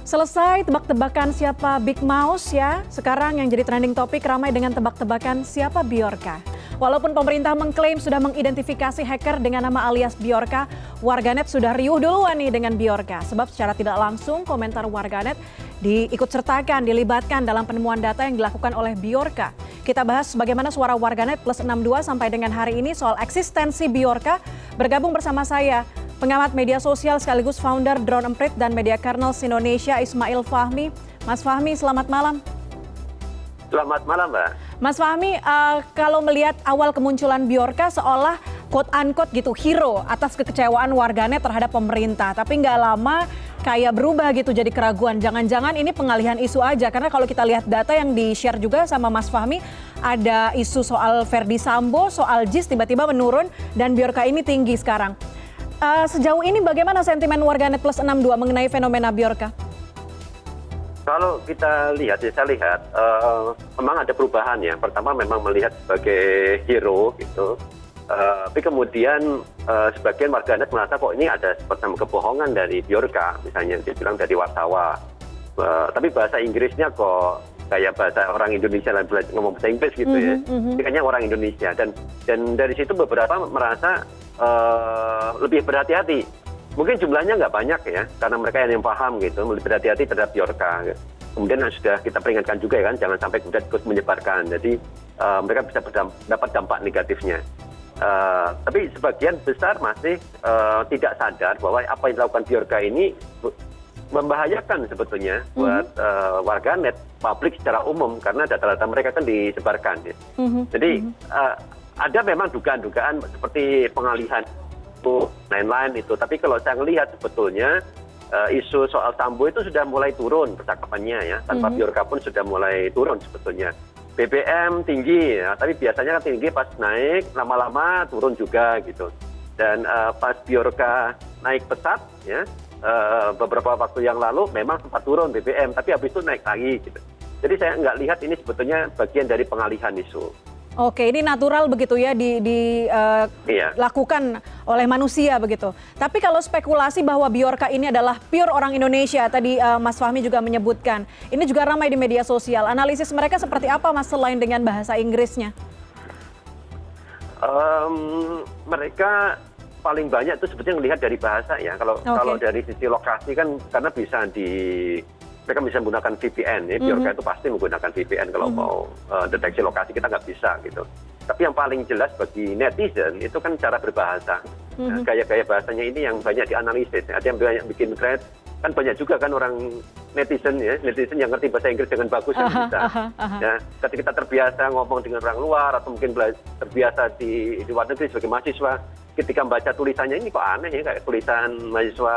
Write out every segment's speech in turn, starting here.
Selesai tebak-tebakan siapa Big Mouse ya. Sekarang yang jadi trending topik ramai dengan tebak-tebakan siapa Biorka. Walaupun pemerintah mengklaim sudah mengidentifikasi hacker dengan nama alias Biorka, warganet sudah riuh duluan nih dengan Biorka. Sebab secara tidak langsung komentar warganet diikut sertakan, dilibatkan dalam penemuan data yang dilakukan oleh Biorka. Kita bahas bagaimana suara warganet plus 62 sampai dengan hari ini soal eksistensi Biorka. Bergabung bersama saya pengamat media sosial sekaligus founder Drone Emprit dan Media Kernels Indonesia Ismail Fahmi. Mas Fahmi, selamat malam. Selamat malam, Mbak. Mas Fahmi, uh, kalau melihat awal kemunculan Biorka seolah quote unquote gitu hero atas kekecewaan warganet terhadap pemerintah, tapi nggak lama kayak berubah gitu jadi keraguan. Jangan-jangan ini pengalihan isu aja karena kalau kita lihat data yang di-share juga sama Mas Fahmi ada isu soal Verdi Sambo, soal JIS tiba-tiba menurun dan Biorka ini tinggi sekarang. Uh, sejauh ini bagaimana sentimen warganet plus 62 mengenai fenomena Biorka? Kalau kita lihat, ya saya lihat, uh, memang ada perubahan ya. Pertama memang melihat sebagai hero gitu. Uh, tapi kemudian uh, sebagian warganet merasa kok ini ada semacam kebohongan dari Biorka, misalnya dia bilang dari wartawan. Uh, tapi bahasa Inggrisnya kok kayak bahasa orang Indonesia lah ngomong bahasa Inggris gitu ya. Mm -hmm. Kayaknya orang Indonesia dan dan dari situ beberapa merasa uh, lebih berhati-hati. Mungkin jumlahnya nggak banyak ya, karena mereka yang paham gitu, lebih berhati-hati terhadap Biorka. Kemudian sudah kita peringatkan juga ya kan, jangan sampai kemudian ikut menyebarkan. Jadi uh, mereka bisa dapat dampak negatifnya. Uh, tapi sebagian besar masih uh, tidak sadar bahwa apa yang dilakukan Biorka ini membahayakan sebetulnya buat mm -hmm. uh, warganet publik secara umum karena data-data mereka kan disebarkan. Ya. Mm -hmm. Jadi uh, ada memang dugaan-dugaan seperti pengalihan itu lain-lain itu. Tapi kalau saya melihat sebetulnya uh, isu soal Sambo itu sudah mulai turun percakapannya ya. Tanpa -hmm. Biorka pun sudah mulai turun sebetulnya. BBM tinggi ya, tapi biasanya kan tinggi pas naik lama-lama turun juga gitu. Dan uh, pas Biorka naik pesat ya, uh, beberapa waktu yang lalu memang sempat turun BBM, tapi habis itu naik lagi gitu. Jadi saya nggak lihat ini sebetulnya bagian dari pengalihan isu. Oke, ini natural begitu ya dilakukan uh, iya. oleh manusia begitu. Tapi kalau spekulasi bahwa Biorka ini adalah pure orang Indonesia, tadi uh, Mas Fahmi juga menyebutkan, ini juga ramai di media sosial. Analisis mereka seperti apa, Mas, selain dengan bahasa Inggrisnya? Um, mereka paling banyak itu sebetulnya melihat dari bahasa ya. Kalau okay. kalau dari sisi lokasi kan karena bisa di mereka bisa menggunakan VPN ya. Biorka mm -hmm. itu pasti menggunakan VPN kalau mm -hmm. mau uh, deteksi lokasi kita nggak bisa gitu. Tapi yang paling jelas bagi netizen itu kan cara berbahasa. Mm -hmm. Gaya-gaya bahasanya ini yang banyak dianalisis. Ada yang banyak bikin thread, kan banyak juga kan orang netizen ya, netizen yang ngerti bahasa Inggris dengan bagus dan bisa. Aha, aha. Ya, ketika kita terbiasa ngomong dengan orang luar atau mungkin terbiasa di, di luar negeri sebagai mahasiswa, ketika membaca tulisannya ini kok aneh ya kayak tulisan mahasiswa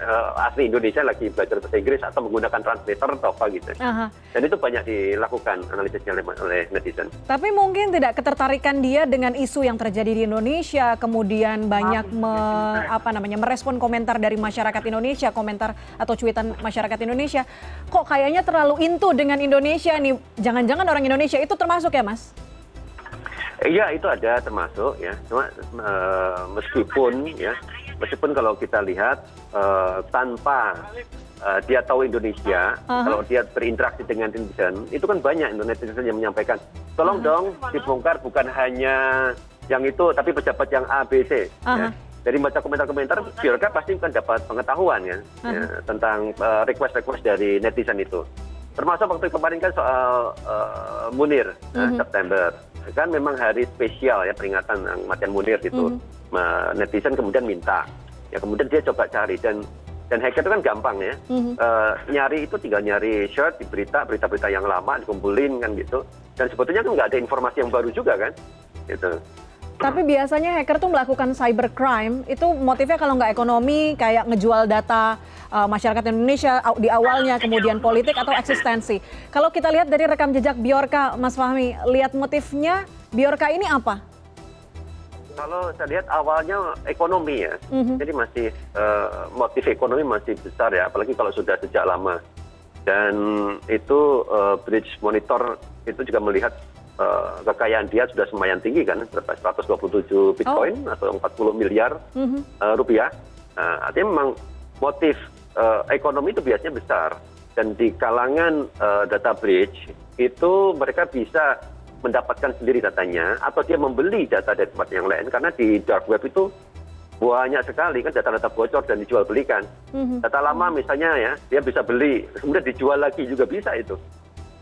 uh, asli Indonesia lagi belajar bahasa Inggris atau menggunakan translator atau apa gitu. Aha. Dan itu banyak dilakukan analisisnya oleh, oleh netizen. Tapi mungkin tidak ketertarikan dia dengan isu yang terjadi di Indonesia, kemudian banyak me, apa namanya merespon komentar dari masyarakat Indonesia, komentar atau cuitan masyarakat Indonesia. Kok kayaknya terlalu into dengan Indonesia nih? Jangan-jangan orang Indonesia itu termasuk ya, Mas? Iya itu ada termasuk ya, cuma uh, meskipun ya, meskipun kalau kita lihat uh, tanpa uh, dia tahu Indonesia, uh -huh. kalau dia berinteraksi dengan netizen, itu kan banyak netizen yang menyampaikan, tolong uh -huh. dong dibongkar bukan hanya yang itu, tapi pejabat yang A, B, C. Uh -huh. ya. Dari baca komentar-komentar, Biorka pasti kan dapat pengetahuan ya, uh -huh. ya tentang request-request uh, dari netizen itu. Termasuk waktu kemarin kan soal uh, Munir uh -huh. uh, September kan memang hari spesial ya peringatan kematian Munir gitu. Mm -hmm. Netizen kemudian minta, ya kemudian dia coba cari dan dan hacker itu kan gampang ya. Mm -hmm. uh, nyari itu tinggal nyari shirt di berita, berita-berita yang lama dikumpulin kan gitu. Dan sebetulnya kan nggak ada informasi yang baru juga kan, gitu. Tapi biasanya hacker tuh melakukan cybercrime itu motifnya kalau nggak ekonomi kayak ngejual data uh, masyarakat Indonesia di awalnya kemudian politik atau eksistensi. Kalau kita lihat dari rekam jejak Biorka, Mas Fahmi, lihat motifnya Biorka ini apa? Kalau saya lihat awalnya ekonomi ya, mm-hmm. jadi masih uh, motif ekonomi masih besar ya, apalagi kalau sudah sejak lama. Dan itu uh, Bridge Monitor itu juga melihat kekayaan dia sudah semayan tinggi kan, 127 bitcoin oh. atau 40 miliar mm -hmm. uh, rupiah. Uh, artinya memang motif uh, ekonomi itu biasanya besar dan di kalangan uh, data bridge itu mereka bisa mendapatkan sendiri datanya atau dia membeli data dari tempat yang lain karena di dark web itu banyak sekali kan data-data bocor dan dijual belikan. Mm-hmm. Data lama misalnya ya, dia bisa beli, kemudian dijual lagi juga bisa itu.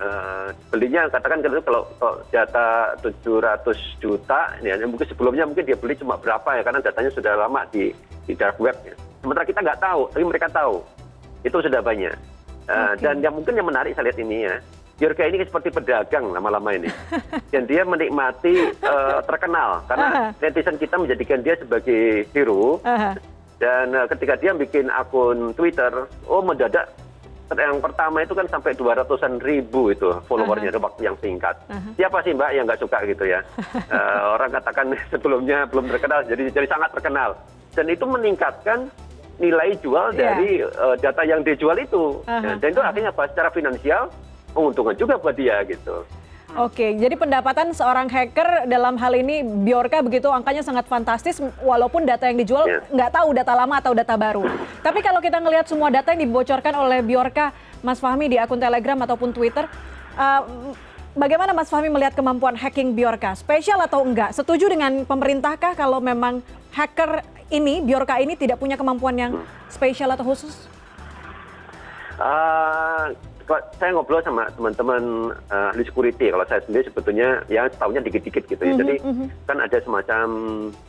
Uh, belinya katakan kalau, data 700 juta, ya, mungkin sebelumnya mungkin dia beli cuma berapa ya, karena datanya sudah lama di, di dark web. Ya. Sementara kita nggak tahu, tapi mereka tahu. Itu sudah banyak. Uh, okay. Dan yang mungkin yang menarik saya lihat ini ya, Biorka ini seperti pedagang lama-lama ini. Dan dia menikmati uh, terkenal karena netizen kita menjadikan dia sebagai hero. Dan ketika dia bikin akun Twitter, oh mendadak yang pertama itu kan sampai dua ratusan ribu itu followernya dalam waktu yang singkat. Siapa sih mbak yang nggak suka gitu ya? uh, orang katakan sebelumnya belum terkenal, jadi jadi sangat terkenal. Dan itu meningkatkan nilai jual yeah. dari uh, data yang dijual itu. Uh -huh. Dan itu akhirnya apa? Secara finansial menguntungkan juga buat dia gitu. Oke, jadi pendapatan seorang hacker dalam hal ini Biorka begitu angkanya sangat fantastis walaupun data yang dijual yeah. nggak tahu data lama atau data baru. Tapi kalau kita ngelihat semua data yang dibocorkan oleh Biorka, Mas Fahmi di akun Telegram ataupun Twitter, uh, bagaimana Mas Fahmi melihat kemampuan hacking Biorka? Spesial atau enggak? Setuju dengan pemerintahkah kalau memang hacker ini, Biorka ini tidak punya kemampuan yang spesial atau khusus? Uh, saya ngobrol sama teman-teman uh, ahli security kalau saya sendiri sebetulnya ya tahunya dikit-dikit gitu ya. Mm -hmm. Jadi mhm. kan ada semacam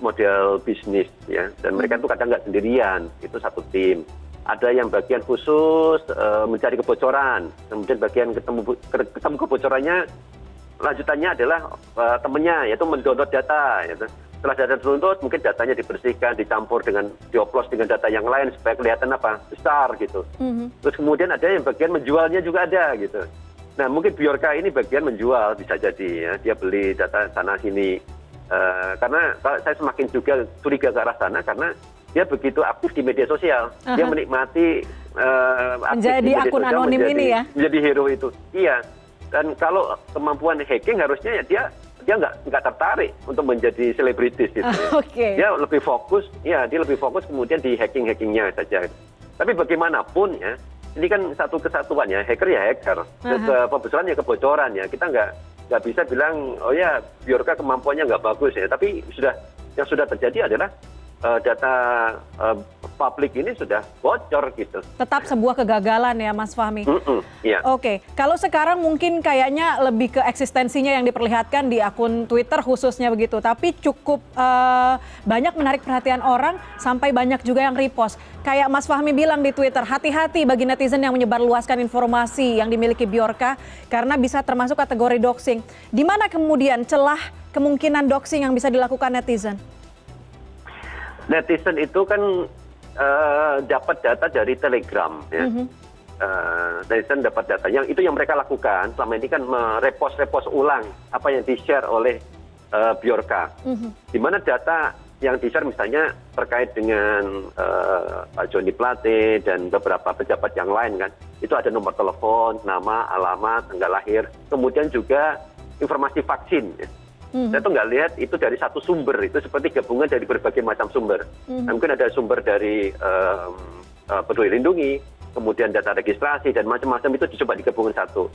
model bisnis ya dan mereka itu kadang nggak sendirian, itu satu tim. Ada yang bagian khusus uh, mencari kebocoran, kemudian bagian ketemu ketemu kebocorannya lanjutannya adalah uh, temennya yaitu mendownload data gitu setelah data tertuntut mungkin datanya dibersihkan dicampur dengan dioplos dengan data yang lain supaya kelihatan apa? Besar gitu. Mm-hmm. terus kemudian ada yang bagian menjualnya juga ada gitu. Nah mungkin Biorka ini bagian menjual bisa jadi ya. Dia beli data sana sini. Uh, karena saya semakin juga curiga ke arah sana karena dia begitu aktif di media sosial. Uh-huh. dia menikmati uh, menjadi akun anonim menjadi, ini ya? menjadi hero itu. Iya. Dan kalau kemampuan hacking harusnya ya dia dia nggak nggak tertarik untuk menjadi selebritis gitu. Okay. Dia lebih fokus, ya dia lebih fokus kemudian di hacking hackingnya saja. Tapi bagaimanapun ya, ini kan satu kesatuan ya, hacker ya hacker, uh-huh. kebocoran ya kebocoran ya. Kita nggak nggak bisa bilang oh ya Biorka kemampuannya nggak bagus ya. Tapi sudah yang sudah terjadi adalah data uh, publik ini sudah bocor gitu. Tetap sebuah kegagalan ya Mas Fahmi. Mm -mm, yeah. Oke, kalau sekarang mungkin kayaknya lebih ke eksistensinya yang diperlihatkan di akun Twitter khususnya begitu, tapi cukup uh, banyak menarik perhatian orang sampai banyak juga yang repost. Kayak Mas Fahmi bilang di Twitter, hati-hati bagi netizen yang menyebarluaskan informasi yang dimiliki Biorka karena bisa termasuk kategori doxing. Di mana kemudian celah kemungkinan doxing yang bisa dilakukan netizen? Netizen itu kan uh, dapat data dari Telegram ya. Mm -hmm. uh, netizen dapat data yang itu yang mereka lakukan selama ini kan merepost-repost ulang apa yang di-share oleh uh, Biorka. Mm -hmm. Di mana data yang di-share misalnya terkait dengan uh, Pak Joni Plate dan beberapa pejabat yang lain kan. Itu ada nomor telepon, nama, alamat, tanggal lahir, kemudian juga informasi vaksin. Hmm. saya tuh nggak lihat itu dari satu sumber itu seperti gabungan dari berbagai macam sumber hmm. nah, mungkin ada sumber dari um, uh, peduli lindungi kemudian data registrasi dan macam-macam itu dicoba digabungkan satu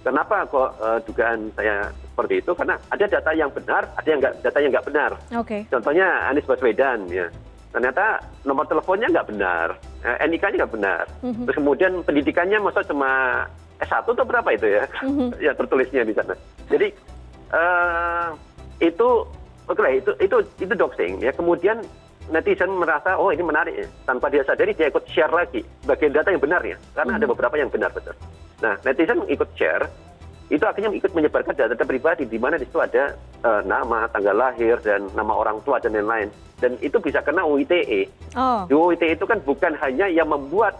kenapa kok uh, dugaan saya seperti itu karena ada data yang benar ada yang nggak data yang nggak benar okay. contohnya Anies Baswedan ya ternyata nomor teleponnya nggak benar eh, NIK-nya nggak benar mm-hmm. terus kemudian pendidikannya masa cuma S1 atau berapa itu ya mm-hmm. ya tertulisnya di sana jadi itu oke okay, itu itu itu doxing ya kemudian netizen merasa oh ini menarik ya. tanpa dia sadari dia ikut share lagi bagian data yang benar ya karena hmm. ada beberapa yang benar betul nah netizen ikut share itu akhirnya ikut menyebarkan data-data pribadi di mana di situ ada uh, nama, tanggal lahir dan nama orang tua dan lain-lain. Dan itu bisa kena UITE. Oh. Di UITE itu kan bukan hanya yang membuat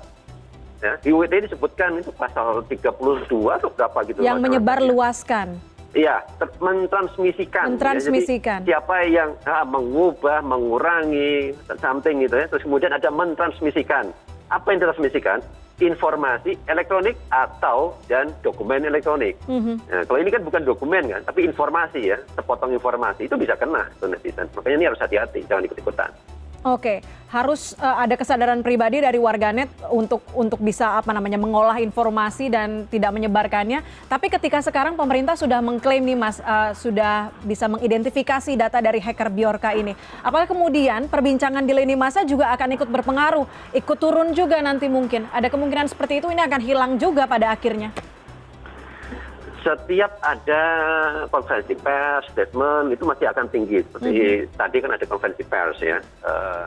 ya, di UITE disebutkan itu pasal 32 atau berapa gitu. Yang menyebar luaskan. Iya, mentransmisikan. Mentransmisikan. Ya. Jadi, siapa yang ah, mengubah, mengurangi, something gitu ya. Terus kemudian ada mentransmisikan. Apa yang ditransmisikan? Informasi elektronik atau dan dokumen elektronik. Mm -hmm. nah, kalau ini kan bukan dokumen kan, tapi informasi ya, sepotong informasi itu bisa kena tuh netizen. Makanya ini harus hati-hati, jangan ikut-ikutan. Oke, harus uh, ada kesadaran pribadi dari warganet untuk untuk bisa apa namanya mengolah informasi dan tidak menyebarkannya. Tapi ketika sekarang pemerintah sudah mengklaim nih Mas uh, sudah bisa mengidentifikasi data dari hacker Biorka ini. Apakah kemudian perbincangan di lini masa juga akan ikut berpengaruh, ikut turun juga nanti mungkin? Ada kemungkinan seperti itu ini akan hilang juga pada akhirnya setiap ada konferensi pers, statement itu masih akan tinggi. Seperti mm -hmm. tadi kan ada konferensi pers ya, uh,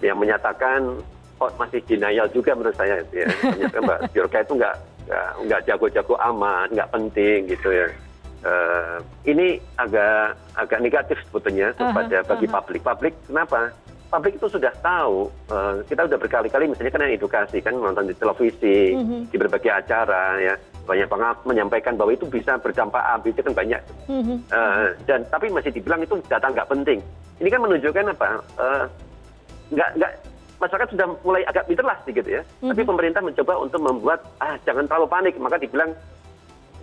yang menyatakan oh, masih denial juga menurut saya ya. Ternyata Mbak Biorka itu nggak nggak jago-jago aman, nggak penting gitu ya. Uh, ini agak agak negatif sebetulnya kepada uh -huh, bagi uh -huh. publik. Publik kenapa? Publik itu sudah tahu, uh, kita sudah berkali-kali misalnya kan edukasi kan nonton di televisi, uh -huh. di berbagai acara ya banyak menyampaikan bahwa itu bisa berdampak A, B, itu kan banyak. Mm-hmm. Uh, dan tapi masih dibilang itu data nggak penting. Ini kan menunjukkan apa? Uh, nggak nggak masyarakat sudah mulai agak pintar lah sedikit ya. Mm-hmm. Tapi pemerintah mencoba untuk membuat ah jangan terlalu panik, maka dibilang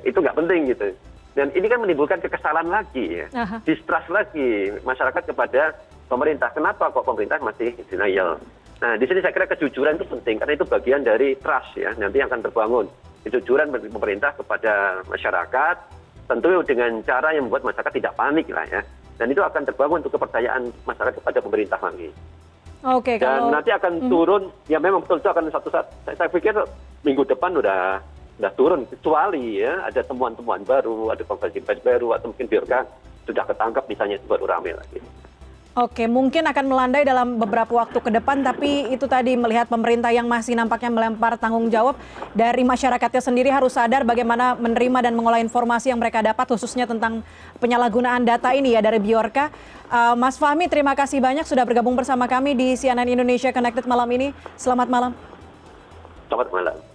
itu nggak penting gitu. Dan ini kan menimbulkan kekesalan lagi ya, uh-huh. distrust lagi masyarakat kepada pemerintah. Kenapa kok pemerintah masih denial? Nah, di sini saya kira kejujuran itu penting karena itu bagian dari trust ya, nanti akan terbangun kejujuran pemerintah kepada masyarakat tentu dengan cara yang membuat masyarakat tidak panik lah ya dan itu akan terbangun untuk kepercayaan masyarakat kepada pemerintah lagi. Oke, dan kalau... nanti akan hmm. turun ya memang betul itu akan satu saat saya, saya pikir minggu depan udah udah turun kecuali ya ada temuan-temuan baru ada konferensi pers baru atau mungkin biarkan sudah ketangkap misalnya itu baru ramai lagi. Oke, mungkin akan melandai dalam beberapa waktu ke depan, tapi itu tadi melihat pemerintah yang masih nampaknya melempar tanggung jawab dari masyarakatnya sendiri harus sadar bagaimana menerima dan mengolah informasi yang mereka dapat, khususnya tentang penyalahgunaan data ini ya dari Biorka. Uh, Mas Fahmi, terima kasih banyak sudah bergabung bersama kami di CNN Indonesia Connected malam ini. Selamat malam. Selamat malam.